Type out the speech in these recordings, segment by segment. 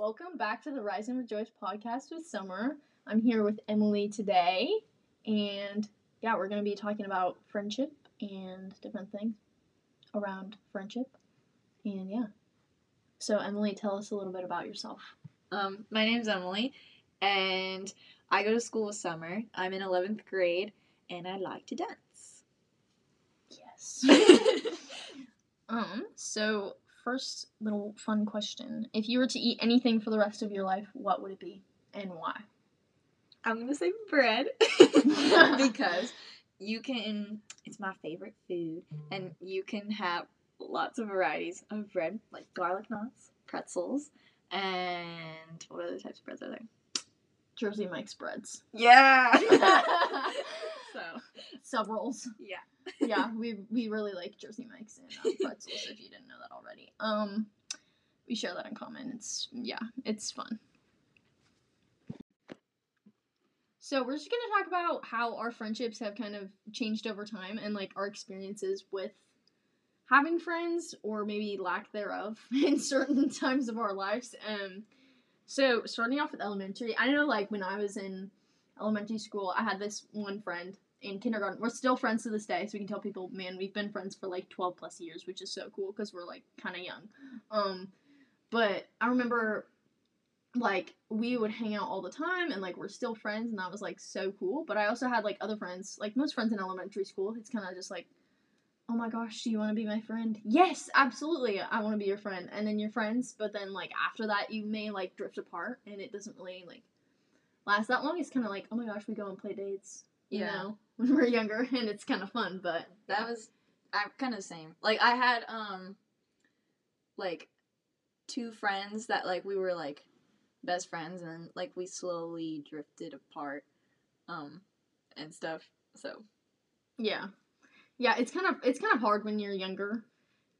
Welcome back to the Rise and Rejoice podcast with Summer. I'm here with Emilee today, and yeah, we're going to be talking about friendship and different things around friendship. And yeah. So, Emilee, tell us a little bit about yourself. Um, my name's Emilee, and I go to school with Summer. I'm in 11th grade, and I like to dance. Yes. um, so first little fun question. If you were to eat anything for the rest of your life, what would it be and why? I'm gonna say bread because you can. It's my favorite food, and you can have lots of varieties of bread, like garlic knots, pretzels, and what other types of breads are there? Jersey Mike's breads. Yeah. so Sub rolls. yeah. yeah, we we really like Jersey Mike's and um, pretzels. if you didn't know that already, um, we share that in common. It's yeah, it's fun. So we're just gonna talk about how our friendships have kind of changed over time and like our experiences with having friends or maybe lack thereof in certain times of our lives. Um, so starting off with elementary, I know like when I was in elementary school, I had this one friend in kindergarten. We're still friends to this day, so we can tell people, man, we've been friends for like 12 plus years, which is so cool because we're like kind of young. Um, but I remember like we would hang out all the time and like we're still friends and that was like so cool but i also had like other friends like most friends in elementary school it's kind of just like oh my gosh do you want to be my friend yes absolutely i want to be your friend and then you're friends but then like after that you may like drift apart and it doesn't really like last that long it's kind of like oh my gosh we go and play dates you Yeah. know when we're younger and it's kind of fun but That was I'm kind of the same. Like I had um like two friends that like we were like best friends and like we slowly drifted apart um and stuff. So Yeah. Yeah, it's kind of it's kind of hard when you're younger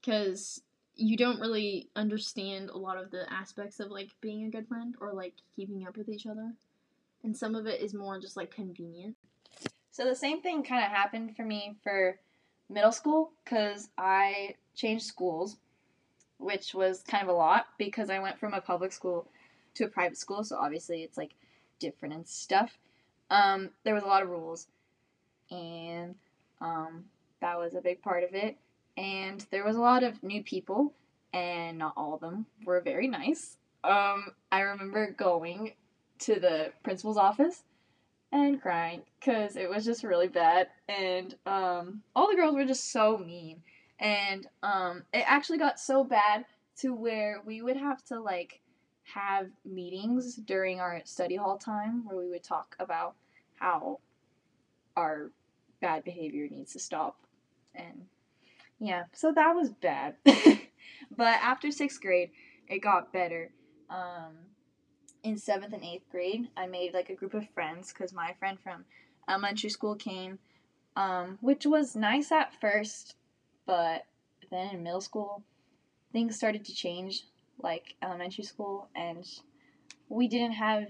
cuz you don't really understand a lot of the aspects of like being a good friend or like keeping up with each other. And some of it is more just like convenient. So the same thing kind of happened for me for middle school cuz I changed schools which was kind of a lot because I went from a public school to a private school, so obviously it's like different and stuff. Um, there was a lot of rules, and um, that was a big part of it. And there was a lot of new people, and not all of them were very nice. Um, I remember going to the principal's office and crying because it was just really bad, and um, all the girls were just so mean. And um, it actually got so bad to where we would have to like have meetings during our study hall time where we would talk about how our bad behavior needs to stop. And yeah, so that was bad. but after sixth grade, it got better. Um, in seventh and eighth grade, I made like a group of friends because my friend from elementary school came, um, which was nice at first, but then in middle school, things started to change like elementary school, and we didn't have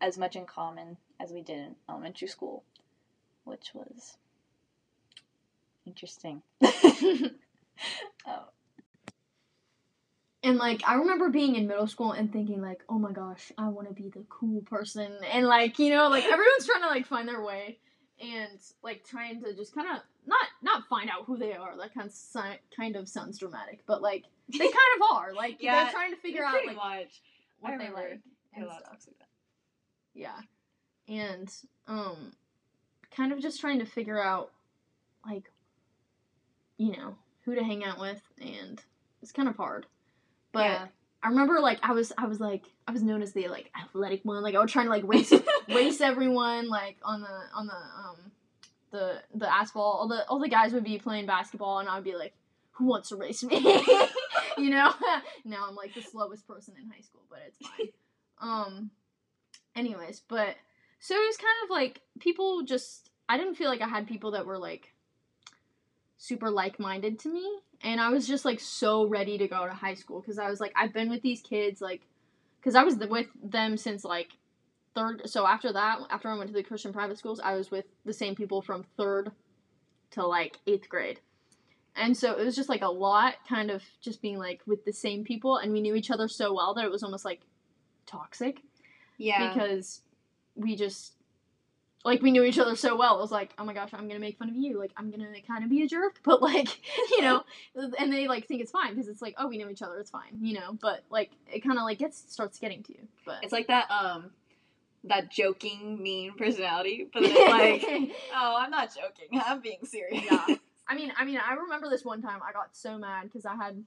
as much in common as we did in elementary school, which was interesting. oh, And like I remember being in middle school and thinking like, "Oh my gosh, I want to be the cool person." And like, you know, like everyone's trying to like find their way and like trying to just kind of not not find out who they are. That kind of si- kind of sounds dramatic, but like they kind of are. Like Yeah, they're trying to figure out like much. what they like and stuff. talks like that. Yeah. And um kind of just trying to figure out like you know, who to hang out with and it's kind of hard. But Yeah. I remember like I was I was like I was known as the like athletic one. Like I was trying to like race race everyone like on the on the um the the asphalt. All the all the guys would be playing basketball and I would be like, Who wants to race me? you know? now I'm like the slowest person in high school, but it's fine. um anyways, but so it was kind of like people just I didn't feel like I had people that were like super like-minded to me and I was just like so ready to go to high school cuz I was like I've been with these kids like cuz I was with them since like third so after that after I went to the Christian private schools I was with the same people from 3rd to like 8th grade. And so it was just like a lot kind of just being like with the same people and we knew each other so well that it was almost like toxic Yeah. because we just like we knew each other so well. It was like, oh my gosh, I'm gonna make fun of you. Like I'm gonna kind of be a jerk, but like you know, and they like think it's fine because it's like, oh, we know each other, it's fine, you know. But like it kind of like gets starts getting to you. But it's like that um that joking mean personality, but then it's like, oh, I'm not joking. I'm being serious. Yeah. I mean, I mean, I remember this one time I got so mad because I had,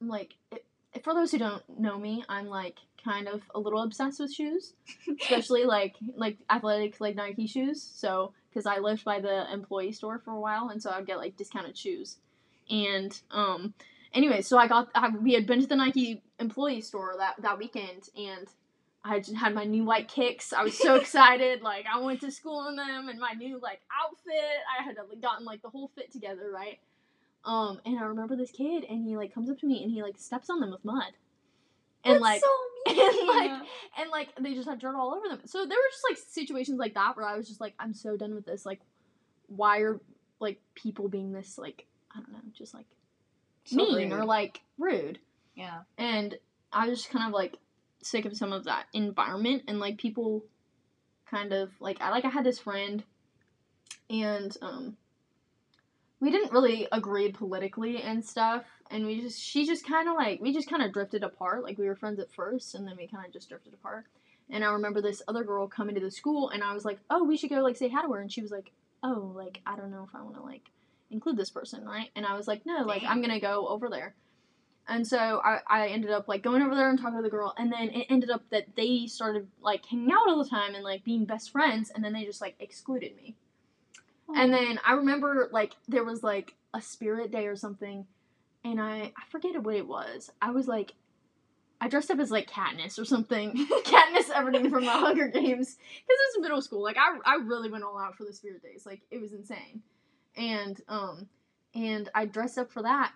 like, it, for those who don't know me, I'm like kind of a little obsessed with shoes, especially like like athletic like Nike shoes. So because I lived by the employee store for a while, and so I'd get like discounted shoes, and um, anyway, so I got I, we had been to the Nike employee store that that weekend, and I just had my new white kicks. I was so excited. Like I went to school in them and my new like outfit. I had like, gotten like the whole fit together, right? Um, and I remember this kid and he like comes up to me and he like steps on them with mud. And That's like so mean. and like and like they just had dirt all over them. So there were just like situations like that where I was just like, I'm so done with this. Like, why are like people being this like I don't know, just like So mean rude. or like rude? yeah. and I was just kind of like sick of some of that environment and like people kind of like I like I had this friend and um we didn't really agree politically and stuff and we just she just kind of like we just kind of drifted apart like we were friends at first and then we kind of just drifted apart. And I remember this other girl coming to the school and I was like oh we should go like say hi to her and she was like oh like I don't know if I want to like include this person right? And I was like no like I'm gonna go over there. And so I, I ended up like going over there and talking to the girl and then it ended up that they started like hanging out all the time and like being best friends and then they just like excluded me and then I remember like there was like a spirit day or something, and I I forget what it was. I was like, I dressed up as like Katniss or something, Katniss Everdeen from the Hunger Games, because it was middle school. Like I I really went all out for the spirit days. Like it was insane, and um and I dressed up for that,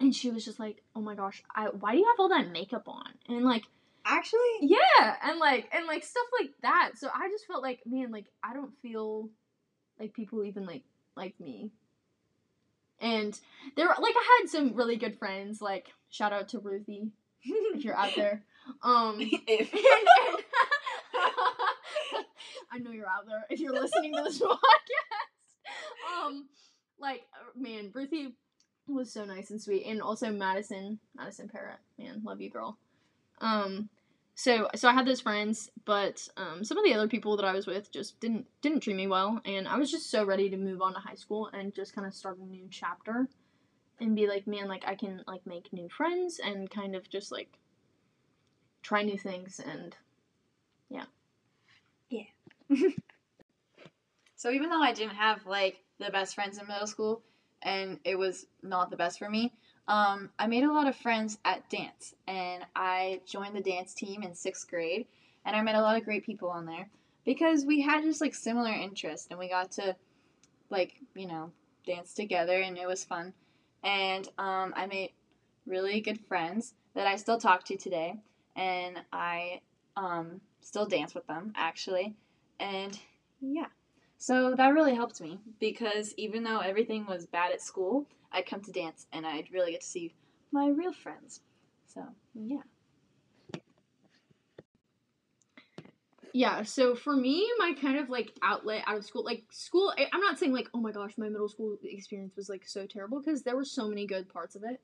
and she was just like, oh my gosh, I why do you have all that makeup on? And like actually, yeah, and like and like stuff like that. So I just felt like, man, like I don't feel like people even like like me. And there, like, I had some really good friends. Like, shout out to Ruthie if you're out there. Um, if I know you're out there if you're listening to this podcast. Um, like, uh, man, Ruthie was so nice and sweet, and also Madison, Madison Parrot, man, love you, girl. Um, so so I had those friends, but um, some of the other people that I was with just didn't didn't treat me well, and I was just so ready to move on to high school and just kind of start a new chapter, and be like, man, like I can like make new friends and kind of just like try new things and yeah, yeah. So even though I didn't have like the best friends in middle school, and it was not the best for me, um, I made a lot of friends at dance, and I joined the dance team in sixth grade, and I met a lot of great people on there because we had just like similar interests, and we got to like you know dance together, and it was fun, and um, I made really good friends that I still talk to today, and I um, still dance with them actually, and yeah. So that really helped me because even though everything was bad at school, I'd come to dance and I'd really get to see my real friends. So, yeah. yeah. So for me, my kind of like outlet out of school, like school, I'm not saying like, oh my gosh, my middle school experience was like so terrible because there were so many good parts of it.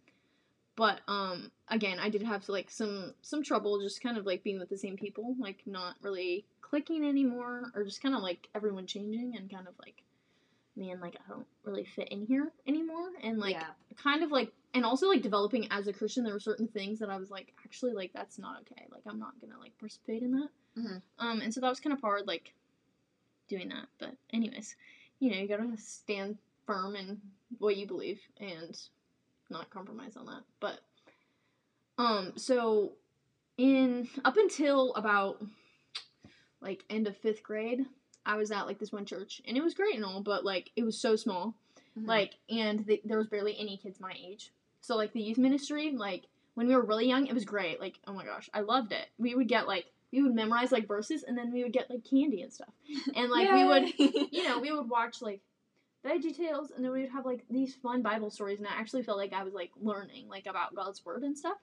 But um, again, I did have like some some trouble just kind of like being with the same people, like not really clicking anymore, or just kind of like everyone changing and kind of like, man, like I don't really fit in here anymore, and like yeah. kind of like and also like developing as a christian there were certain things that i was like actually like that's not okay. Like i'm not gonna like participate in that. Mhm. um and so that was kind of hard like doing that. But anyways you know you gotta stand firm in what you believe and not compromise on that. But um so in up until about like end of fifth grade i was at like this one church and it was great and all but like it was so small Mhm. like and th there was barely any kids my age. So like the youth ministry like when we were really young it was great. Like oh my gosh i loved it. We would get like we would memorize like verses and then we would get like candy and stuff. And like we would you know we would watch like veggie tales and then we would have like these fun bible stories and i actually felt like i was like learning like about god's word and stuff.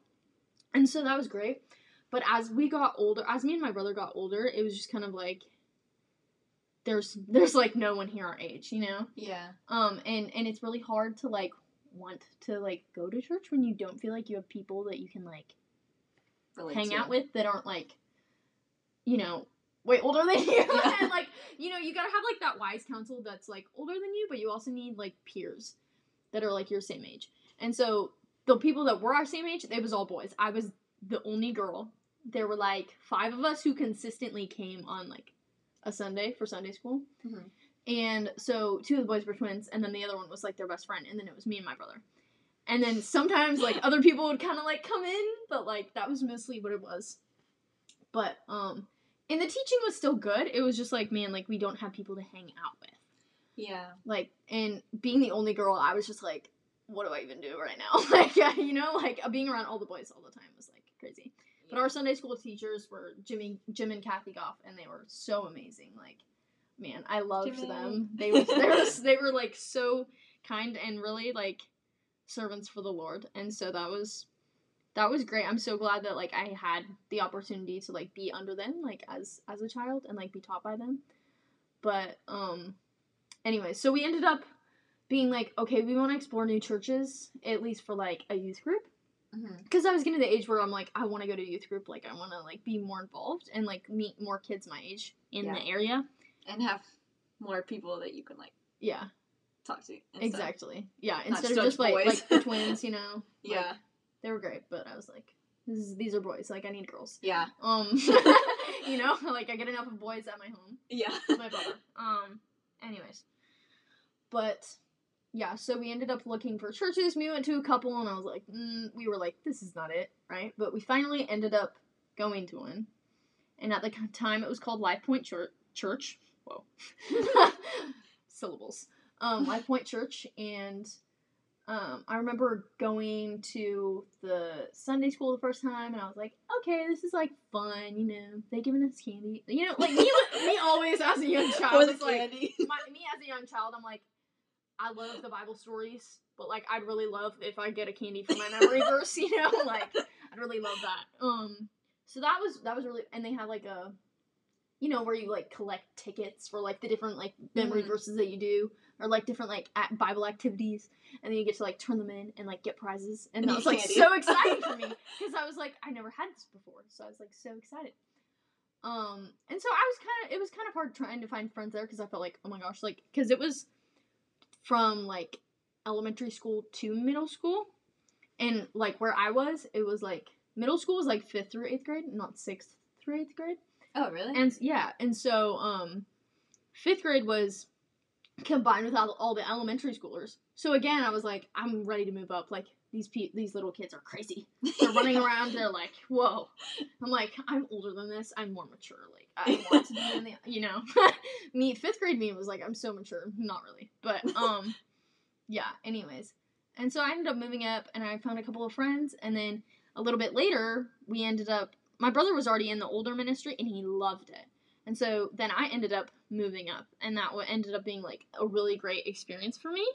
And so that was great. But as we got older, as me and my brother got older, it was just kind of like there's there's like no one here our age, you know? Yeah. Um and and it's really hard to like want to like go to church when you don't feel like you have people that you can like Relate hang to. out with that aren't like you know way older than you Yeah. and like you know you gotta have like that wise counsel that's like older than you but you also need like peers that are like your same age and so the people that were our same age it was all boys i was the only girl there were like five of us who consistently came on like a sunday for sunday school. Mhm. and so two of the boys were twins and then the other one was like their best friend and then it was me and my brother. And then sometimes like other people would kind of like come in but like that was mostly what it was. But um and the teaching was still good. It was just like man like we don't have people to hang out with. Yeah. like and being the only girl i was just like what do i even do right now? Like yeah, you know like being around all the boys all the time was like crazy but our sunday school teachers were jimmy jim and kathy goff and they were so amazing. Like man i loved Jimmy. them. They were they were they were like so kind and really like servants for the lord. And so that was that was great. I'm so glad that like i had the opportunity to like be under them like as as a child and like be taught by them. But um anyway so we ended up being like okay we want to explore new churches at least for like a youth group Mhm. because I was getting to the age where I'm like, I want to go to youth group, like I want to like be more involved and like meet more kids my age in Yeah. the area. And have more people that you can like Yeah, talk to. stuff. exactly. Yeah, instead of just like like the twins, you know. like, Yeah. they were great, but I was like, this is, these are boys. Like I need girls. Yeah. Um, you know, like I get enough of boys at my home. Yeah. my brother. Um, anyways, but yeah, so we ended up looking for churches. We went to a couple, and I was like, mm, we were like, this is not it, right? But we finally ended up going to one, and at the time, it was called Life Point Church. Church. Whoa, syllables. Um, Life Point Church, and um, I remember going to the Sunday school the first time, and I was like, okay, this is like fun, you know. They giving us candy, you know, like me, me always as a young child. The was like, candy. my, me as a young child, I'm like, I love the Bible stories, but like, I'd really love if I get a candy for my memory verse, you know, like, I'd really love that. Um, so that was that was really, and they had like a, you know, where you like collect tickets for like the different like memory Mhm. verses that you do, or like different like at Bible activities, and then you get to like turn them in and like get prizes, and that was like so exciting for me because I was like, I never had this before, so I was like so excited. Um, and so I was kind of, it was kind of hard trying to find friends there because I felt like, oh my gosh, like, because it was from like elementary school to middle school, and like where I was, it was like middle school was like fifth through eighth grade, not sixth through eighth grade. Oh, really? And yeah, and so um, fifth grade was combined with all, all the elementary schoolers. So again, I was like, I'm ready to move up. Like these pe- these little kids are crazy. They're running around. They're like, whoa. I'm like, I'm older than this. I'm more mature. Like I want to be in the, you know, me fifth grade me was like, I'm so mature. Not really, but um, yeah. Anyways, and so I ended up moving up, and I found a couple of friends, and then a little bit later, we ended up. My brother was already in the older ministry, and he loved it. And so then I ended up moving up, and that ended up being like a really great experience for me.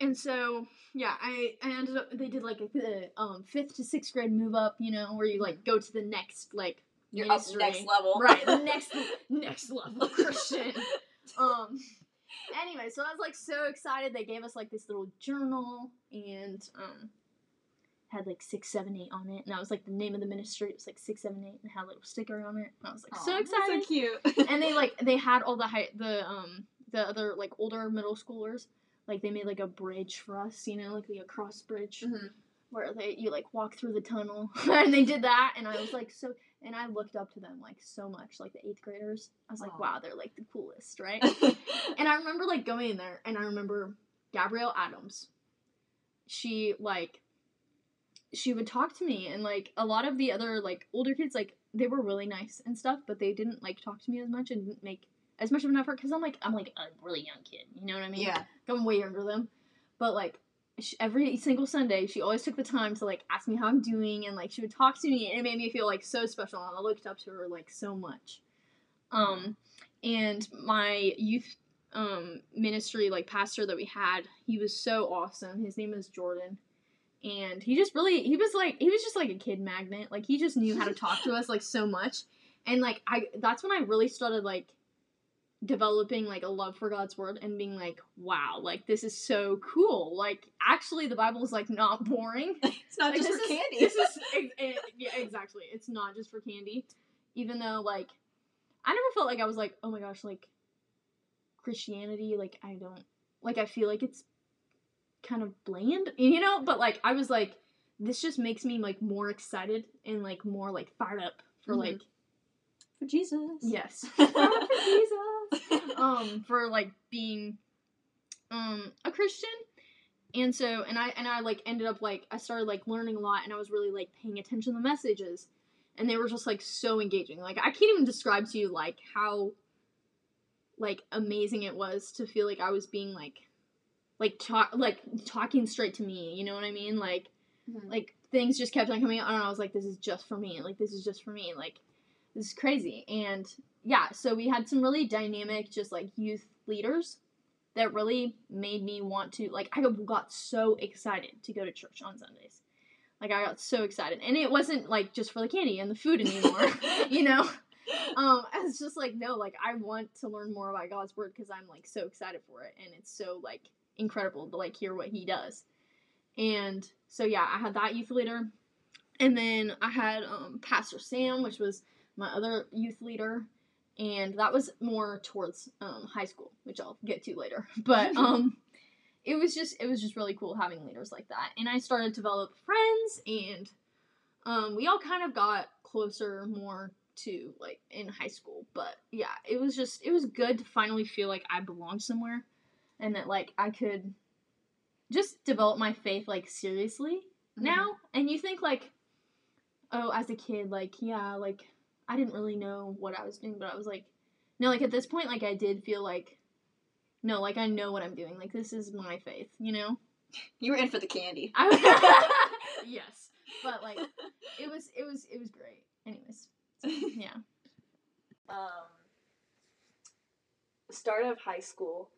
And so yeah, I, I ended up they did like a, the um fifth to sixth grade move up, you know, where you like go to the next like You're up next level. right the next next level Christian. Um. Anyway, so I was like so excited. They gave us like this little journal and um had like six seven eight on it, and that was like the name of the ministry. It was like six seven eight, and had a little sticker on it. And I was like Aw, so excited So cute. and they like they had all the high the um the other like older middle schoolers like they made like a bridge for us you know like the across bridge Mhm. where they you like walk through the tunnel and they did that and i was like so and i looked up to them like so much like the eighth graders i was like Aw. wow they're like the coolest right and i remember like going in there and i remember gabrielle adams she like she would talk to me and like a lot of the other like older kids like they were really nice and stuff but they didn't like talk to me as much and didn't make as much of an effort because i'm like i'm like a really young kid you know what i mean? Yeah. i'm way younger than them. But like sh every single sunday she always took the time to like ask me how i'm doing and like she would talk to me and it made me feel like so special and i looked up to her like so much. Um and my youth um ministry like pastor that we had he was so awesome. His name is jordan and he just really he was like he was just like a kid magnet. Like he just knew how to talk to us like so much, and like I that's when I really started like developing like a love for God's word and being like, wow, like this is so cool. Like actually, the Bible is like not boring. It's not Like, just for is- candy. This is it, it- yeah, exactly. It's not just for candy. Even though like I never felt like I was like, oh my gosh, like Christianity, like I don't like I feel like it's kind of bland, you know, but like I was like this just makes me like more excited and like more like fired up for Mhm. like for Jesus. yes. For Jesus. Um for like being um a Christian. And so and I and I like ended up like I started like learning a lot and I was really like paying attention to the messages and they were just like so engaging. Like I can't even describe to you like how like amazing it was to feel like I was being like like talk like talking straight to me, you know what I mean? Like Mhm. like things just kept on coming out and I was like this is just for me. Like this is just for me. Like this is crazy. And yeah, so we had some really dynamic just like youth leaders that really made me want to like I got so excited to go to church on Sundays. Like I got so excited. And it wasn't like just for the candy and the food anymore, you know? Um I was just like no, like I want to learn more about God's word cuz I'm like so excited for it and it's so like incredible to like hear what he does. And so yeah, I had that youth leader. And then I had um Pastor Sam, which was my other youth leader and that was more towards um, high school, which I'll get to later. But um, it was just it was just really cool having leaders like that, and I started to develop friends, and um, we all kind of got closer more to like in high school. But yeah, it was just it was good to finally feel like I belonged somewhere, and that like I could just develop my faith like seriously now. And you think like, oh, as a kid, like yeah, like I didn't really know what I was doing, but I was like, no, like at this point, like I did feel like, no, like I know what I'm doing. Like this is my faith, you know. You were in for the candy. I, yes, but like it was, it was, it was great. Anyways, yeah. um, start of high school,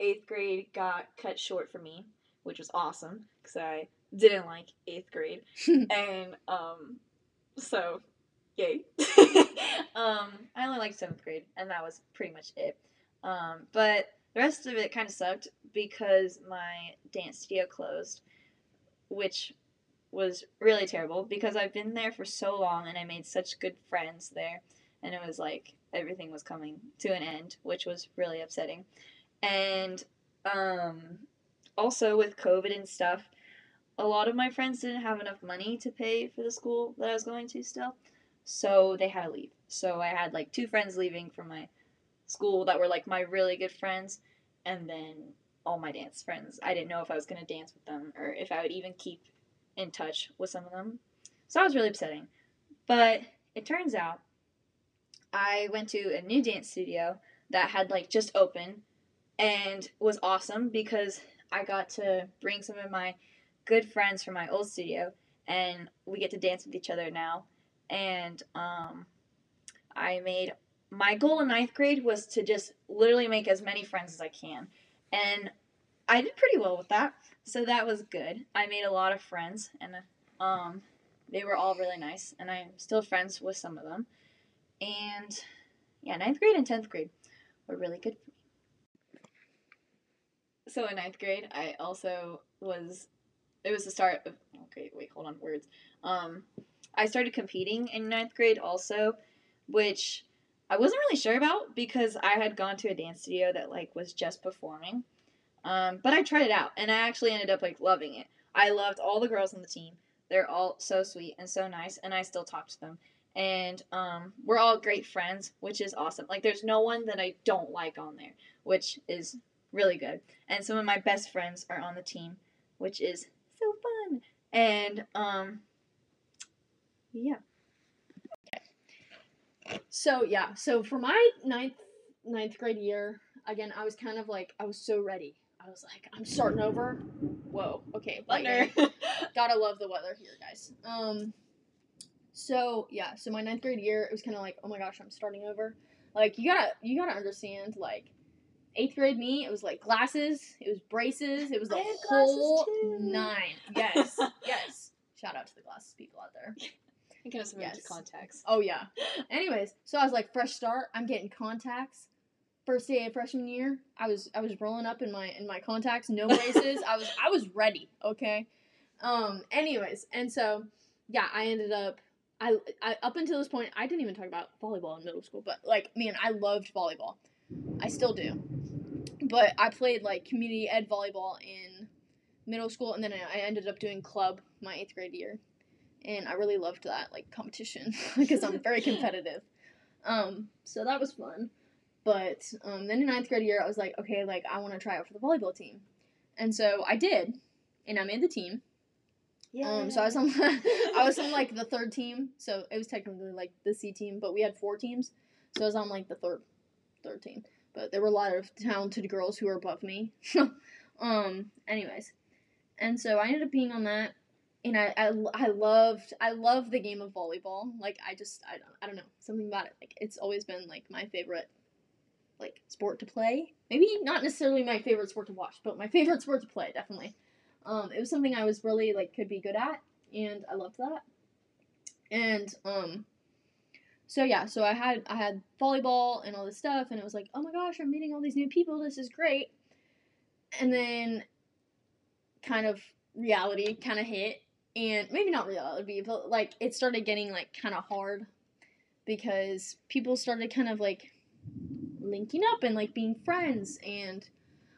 eighth grade got cut short for me, which was awesome because I didn't like eighth grade, and um, so yay. um, I only liked seventh grade, and that was pretty much it. Um, but the rest of it kind of sucked because my dance studio closed, which was really terrible because I've been there for so long and I made such good friends there and it was like everything was coming to an end, which was really upsetting. And um, also with COVID and stuff, a lot of my friends didn't have enough money to pay for the school that I was going to still, so they had to leave. So I had like two friends leaving from my school that were like my really good friends, and then all my dance friends. I didn't know if I was gonna dance with them or if I would even keep in touch with some of them. So that was really upsetting. But it turns out I went to a new dance studio that had like just opened and was awesome because I got to bring some of my good friends from my old studio and we get to dance with each other now. And um, I made my goal in ninth grade was to just literally make as many friends as I can. And I did pretty well with that. So that was good. I made a lot of friends and um, they were all really nice. And I'm still friends with some of them. And yeah, ninth grade and tenth grade were really good for me. So in ninth grade, I also was. It was the start of. Okay, wait, hold on, words. Um, I started competing in ninth grade also, which I wasn't really sure about because I had gone to a dance studio that like was just performing. Um, but I tried it out and I actually ended up like loving it. I loved all the girls on the team. They're all so sweet and so nice, and I still talk to them and um, we're all great friends, which is awesome. Like, there's no one that I don't like on there, which is really good. And some of my best friends are on the team, which is so fun. And um, yeah, So yeah, so for my ninth ninth grade year, again, I was kind of like I was so ready. I was like, I'm starting over. Whoa, okay, lightning. Gotta love the weather here, guys. Um, so yeah, so my ninth grade year, it was kind of like, oh my gosh, I'm starting over. Like you gotta you gotta understand, like eighth grade me, it was like glasses, it was braces, it was the whole nine. Yes, yes. Shout out to the glasses people out there. I kind of swim into contacts. Oh yeah. Anyways, so I was like fresh start. I'm getting contacts. First day of freshman year, I was I was rolling up in my in my contacts, no braces. I was I was ready. Okay. Um. Anyways, and so yeah, I ended up. I, I up until this point, I didn't even talk about volleyball in middle school, but like man, I loved volleyball. I still do. But I played like community ed volleyball in middle school, and then I ended up doing club my eighth grade year and I really loved that like competition because I'm very competitive. Um, so that was fun. But um, then in ninth grade year, I was like, okay, like I want to try out for the volleyball team, and so I did, and I made the team. Yeah. Um, so I was on, I was on like the third team, so it was technically like the C team, but we had four teams, so I was on like the third, third team. But there were a lot of talented girls who were above me. um, anyways, and so I ended up being on that, and I, I, I loved I love the game of volleyball. Like I just I don't I don't know something about it. Like it's always been like my favorite like sport to play. Maybe not necessarily my favorite sport to watch, but my favorite sport to play definitely. Um, it was something I was really like could be good at, and I loved that. And um, so yeah, so I had I had volleyball and all this stuff, and it was like, oh my gosh, I'm meeting all these new people. This is great. And then, kind of reality kind of hit, and maybe not reality, but like it started getting like kind of hard because people started kind of like linking up and like being friends and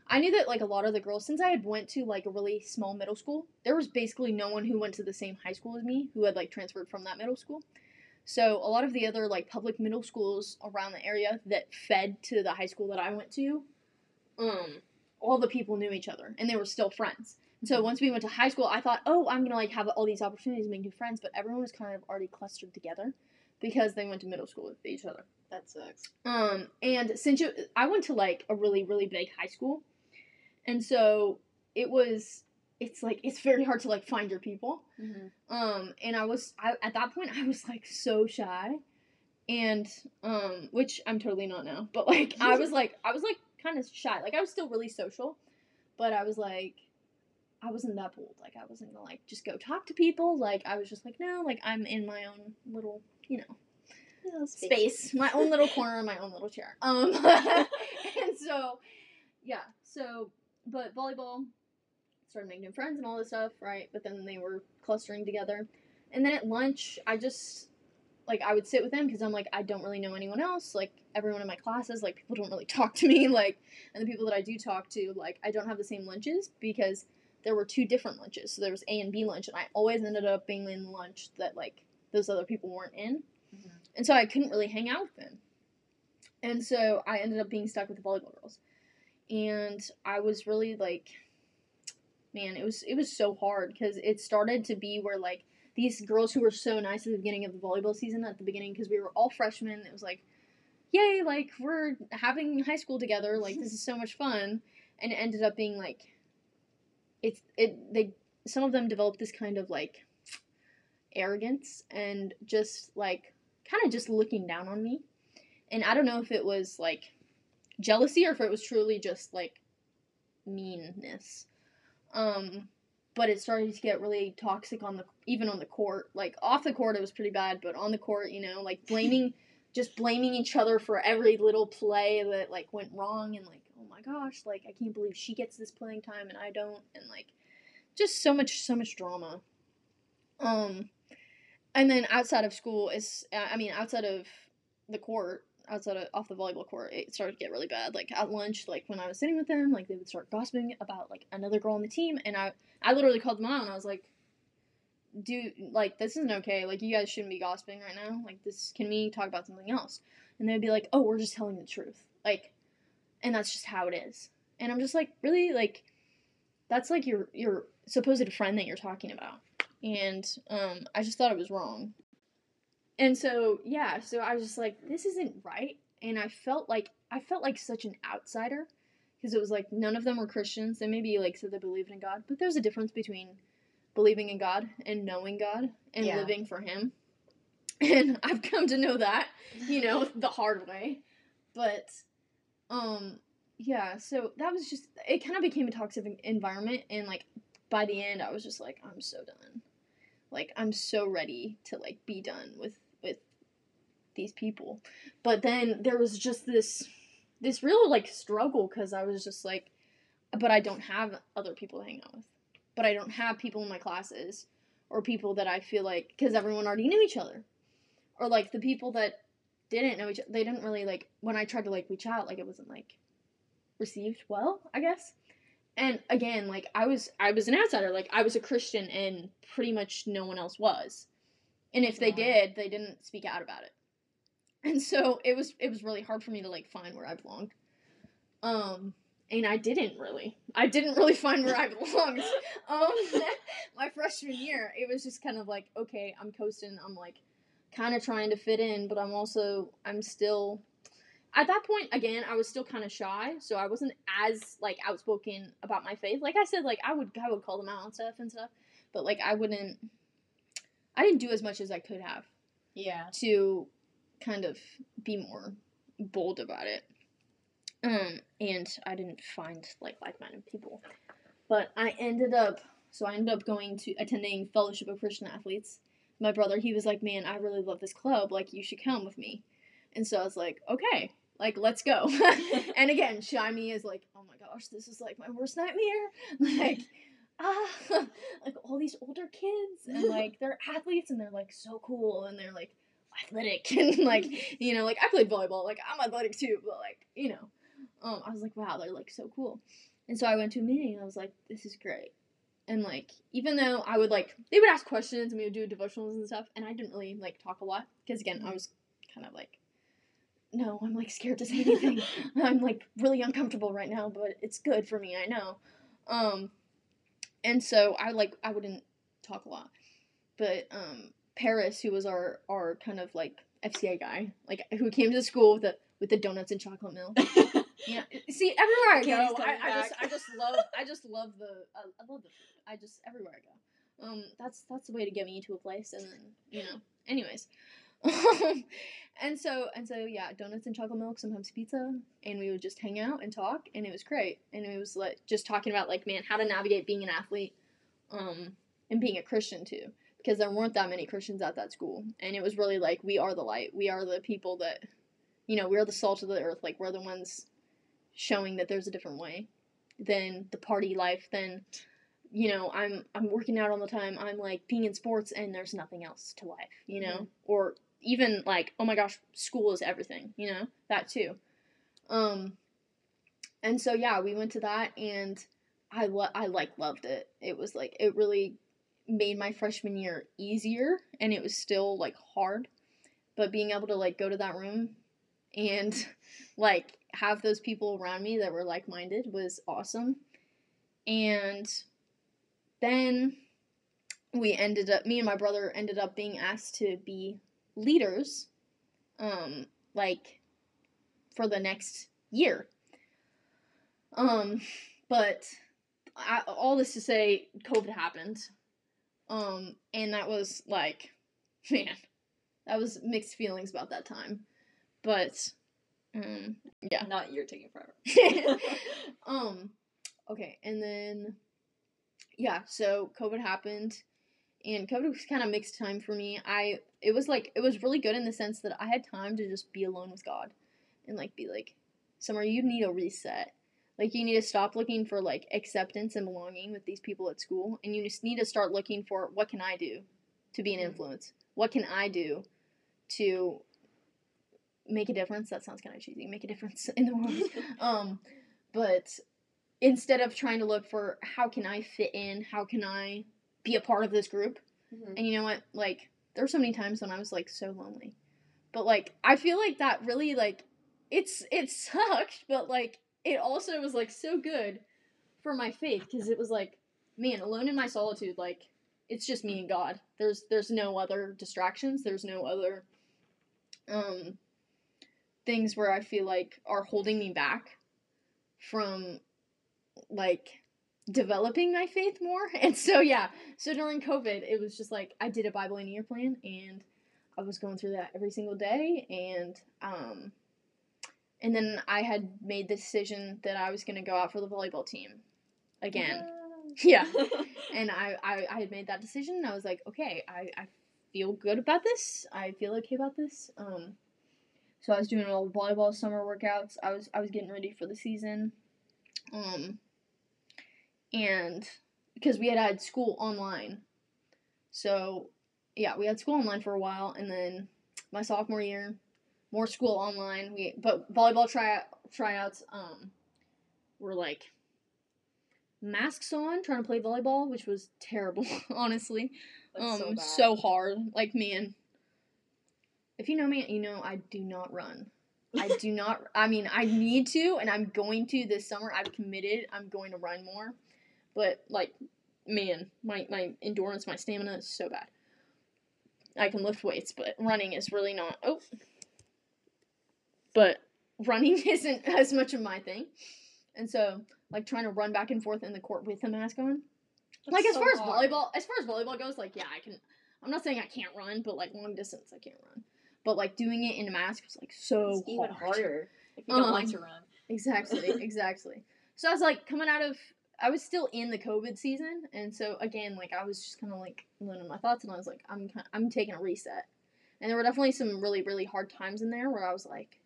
I knew that like a lot of the girls since I had went to like a really small middle school, there was basically no one who went to the same high school as me who had like transferred from that middle school. So a lot of the other like public middle schools around the area that fed to the high school that I went to, um, all the people knew each other and they were still friends. And so once we went to high school, I thought, oh, I'm gonna like have all these opportunities to make new friends, but everyone was kind of already clustered together because they went to middle school with each other. That sucks. Um, and since you, I went to like a really really big high school, and so it was. It's like it's very hard to like find your people. Mm-hmm. Um, and I was I, at that point I was like so shy, and um, which I'm totally not now. But like I was like I was like kind of shy. Like I was still really social, but I was like I wasn't that bold. Like I wasn't gonna like just go talk to people. Like I was just like no, like I'm in my own little you know space, my own little corner, my own little chair. Um, and so, yeah. So, but volleyball started making new friends and all this stuff, right? But then they were clustering together, and then at lunch, I just like I would sit with them because I'm like I don't really know anyone else. Like everyone in my classes, like people don't really talk to me. Like, and the people that I do talk to, like I don't have the same lunches because there were two different lunches. So there was A and B lunch, and I always ended up being in the lunch that like those other people weren't in mm-hmm. and so I couldn't really hang out with them. And so I ended up being stuck with the volleyball girls. And I was really like man, it was it was so hard cuz it started to be where like these girls who were so nice at the beginning of the volleyball season at the beginning cuz we were all freshmen, it was like yay, like we're having high school together, like this is so much fun. And it ended up being like it's it they some of them developed this kind of like arrogance and just like kind of just looking down on me. And I don't know if it was like jealousy or if it was truly just like meanness. Um but it started to get really toxic on the even on the court. Like off the court it was pretty bad, but on the court, you know, like blaming just blaming each other for every little play that like went wrong and like, oh my gosh, like I can't believe she gets this playing time and I don't and like just so much so much drama. Um and then outside of school is i mean outside of the court outside of off the volleyball court it started to get really bad. Like at lunch like when i was sitting with them like they would start gossiping about like another girl on the team and i i literally called them out and i was like dude like this isn't okay. Like you guys shouldn't be gossiping right now. Like this can we talk about something else? And they'd be like oh we're just telling the truth. Like and that's just how it is. And i'm just like really? Like that's like your your supposed friend that you're talking about. And um, I just thought it was wrong. And so yeah, so I was just like, this isn't right, and I felt like I felt like such an outsider because it was like none of them were Christians. They maybe like said they believed in God, but there's a difference between believing in God and knowing God and Yeah. living for Him. And I've come to know that, you know, the hard way. But um yeah, so that was just it. Kind of became a toxic environment, and like by the end, I was just like, I'm so done. Like I'm so ready to like be done with with these people. But then there was just this this real like struggle because I was just like, but I don't have other people to hang out with. But I don't have people in my classes or people that I feel like because everyone already knew each other, or like the people that didn't know each other. They didn't really like when I tried to like reach out. Like it wasn't like received well, I guess. And again, like I was I was an outsider. Like I was a Christian and pretty much no one else was. And if they did, they didn't speak out about it. And so it was it was really hard for me to like find where I belonged. Um and I didn't really. I didn't really find where I belonged. um my freshman year, it was just kind of like, okay, I'm coasting. I'm like kind of trying to fit in, but I'm also I'm still at that point again i was still kind of shy so i wasn't as like outspoken about my faith like i said like i would i would call them out and stuff and stuff but like i wouldn't i didn't do as much as i could have Yeah. to kind of be more bold about it. Um and i didn't find like like-minded people. But i ended up so i ended up going to attending fellowship of christian athletes. My brother he was like man i really love this club. Like you should come with me. And so i was like okay like let's go. And again shy me is like oh my gosh this is like my worst nightmare. Like ah like all these older kids and like they're athletes and they're like so cool. And they're like athletic and like you know like i played volleyball like i'm athletic too but like you know um i was like wow they're like so cool. And so i went to a meeting and i was like this is great. And like even though i would like they would ask questions and we would do devotionals and stuff and i didn't really like talk a lot because again i was kind of like no i'm like scared to say anything. I'm like really uncomfortable right now but it's good for me i know. Um and so i like i wouldn't talk a lot but um paris who was our our kind of like fca guy like who came to school with the with the donuts and chocolate milk. Yeah. See everywhere i go I, I just i just love i just love the I, I love the food. I just everywhere i go. Um that's that's the way to get me into a place and then you know anyways. And so and so yeah donuts and chocolate milk sometimes pizza and we would just hang out and talk and it was great. And it was like just talking about like man how to navigate being an athlete um and being a christian too because there weren't that many christians at that school. And it was really like we are the light. We are the people that you know we're the salt of the earth. Like we're the ones showing that there's a different way than the party life than you know i'm i'm working out all the time. I'm like being in sports and there's nothing else to life you know? Mhm. or even like oh my gosh school is everything you know? That too. Um and so yeah we went to that and i lo- i like loved it. It was like it really made my freshman year easier and it was still like hard but being able to like go to that room and like have those people around me that were like-minded was awesome. And then we ended up me and my brother ended up being asked to be leaders um like for the next year. Um but I, all this to say covid happened um and that was like man that was mixed feelings about that time. But um yeah. Not you're taking forever. um okay and then yeah so covid happened and covid was kind of mixed time for me. I it was like it was really good in the sense that i had time to just be alone with god and like be like summer you need a reset like you need to stop looking for like acceptance and belonging with these people at school and you just need to start looking for what can i do to be an Mhm. influence? What can i do to make a difference? That sounds kind of cheesy. Make a difference in the world. Um but instead of trying to look for how can i fit in? How can i be a part of this group? Mhm. and you know what? Like there were so many times when i was like so lonely. But like i feel like that really like it's it sucked but like it also was like so good for my faith because it was like man alone in my solitude like it's just me and god. There's there's no other distractions. There's no other um things where i feel like are holding me back from like developing my faith more. And so yeah. So during covid it was just like i did a bible in a year plan and i was going through that every single day and um and then I had made the decision that I was gonna go out for the volleyball team again. Yeah. and I, I I had made that decision and I was like, okay, I, I feel good about this. I feel okay about this. Um so I was doing all volleyball summer workouts. I was I was getting ready for the season. Um and because we had had school online. So yeah, we had school online for a while and then my sophomore year, more school online. We but volleyball try tryouts um were like masks on trying to play volleyball, which was terrible, honestly. That's um, so so, hard. Like man, if you know me, you know I do not run. I do not. I mean, I need to, and I'm going to this summer. I've committed. I'm going to run more, but like, man, my my endurance, my stamina is so bad. I can lift weights, but running is really not. Oh, but running isn't as much of my thing, and so like trying to run back and forth in the court with a mask on. like as so far as hard. volleyball, as far as volleyball goes, like yeah, I can. I'm not saying I can't run, but like long distance, I can't run. But like doing it in a mask was like so It's even hard. harder if you don't like Um, to run. Exactly, exactly. So I was like coming out of I was still in the COVID season, and so again, like I was just kind of like in my thoughts, and I was like, I'm kind I'm taking a reset. And there were definitely some really really hard times in there where I was like,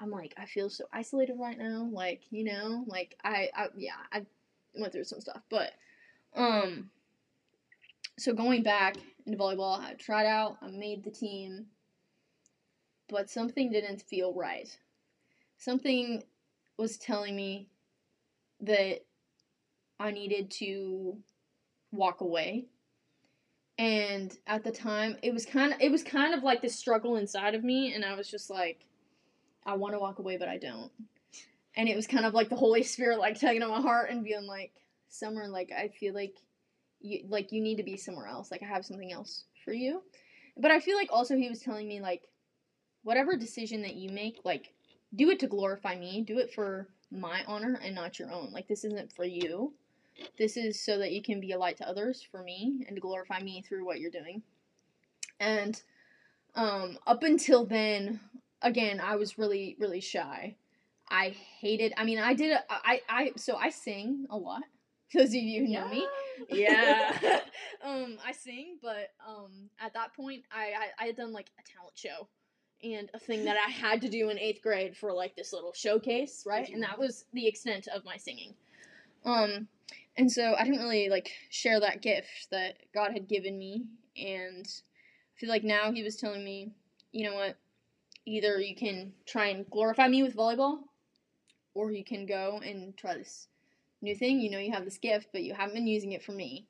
I'm like I feel so isolated right now, like you know, like I, I yeah I went through some stuff, but um. So going back into volleyball, I tried out, I made the team, but something didn't feel right. Something was telling me that I needed to walk away. And at the time, it was kind of it was kind of like this struggle inside of me and I was just like I want to walk away but I don't. And it was kind of like the Holy Spirit like tugging on my heart and being like, "Summer, like I feel like you like you need to be somewhere else. Like I have something else for you." But I feel like also he was telling me like whatever decision that you make, like do it to glorify me. Do it for my honor and not your own. Like this isn't for you. This is so that you can be a light to others for me and to glorify me through what you're doing. And um up until then, again, I was really really shy. I hated I mean, I did a, I I so I sing a lot. Those of you who know me. Yeah. um, I sing, but um, at that point, I, I I had done like a talent show, and a thing that I had to do in eighth grade for like this little showcase, right? And that was the extent of my singing. Um, and so I didn't really like share that gift that God had given me, and I feel like now He was telling me, you know what? Either you can try and glorify me with volleyball, or you can go and try this new thing. You know, you have this gift, but you haven't been using it for me,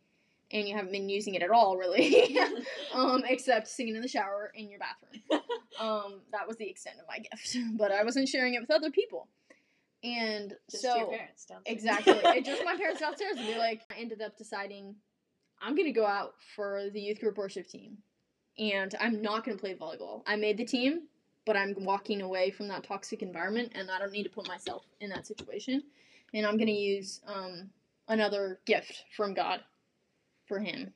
and you haven't been using it at all, really. um, except singing in the shower in your bathroom. um, that was the extent of my gift, but I wasn't sharing it with other people. And Just so your parents downstairs. exactly, it just my parents downstairs and be like, I ended up deciding I'm gonna go out for the youth group worship team, and I'm not gonna play volleyball. I made the team, but I'm walking away from that toxic environment, and I don't need to put myself in that situation. And I'm gonna use um, another gift from God for him.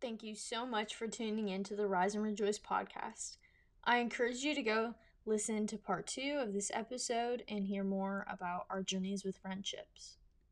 Thank you so much for tuning in to the Rise and Rejoice podcast. I encourage you to go listen to part two of this episode and hear more about our journeys with friendships.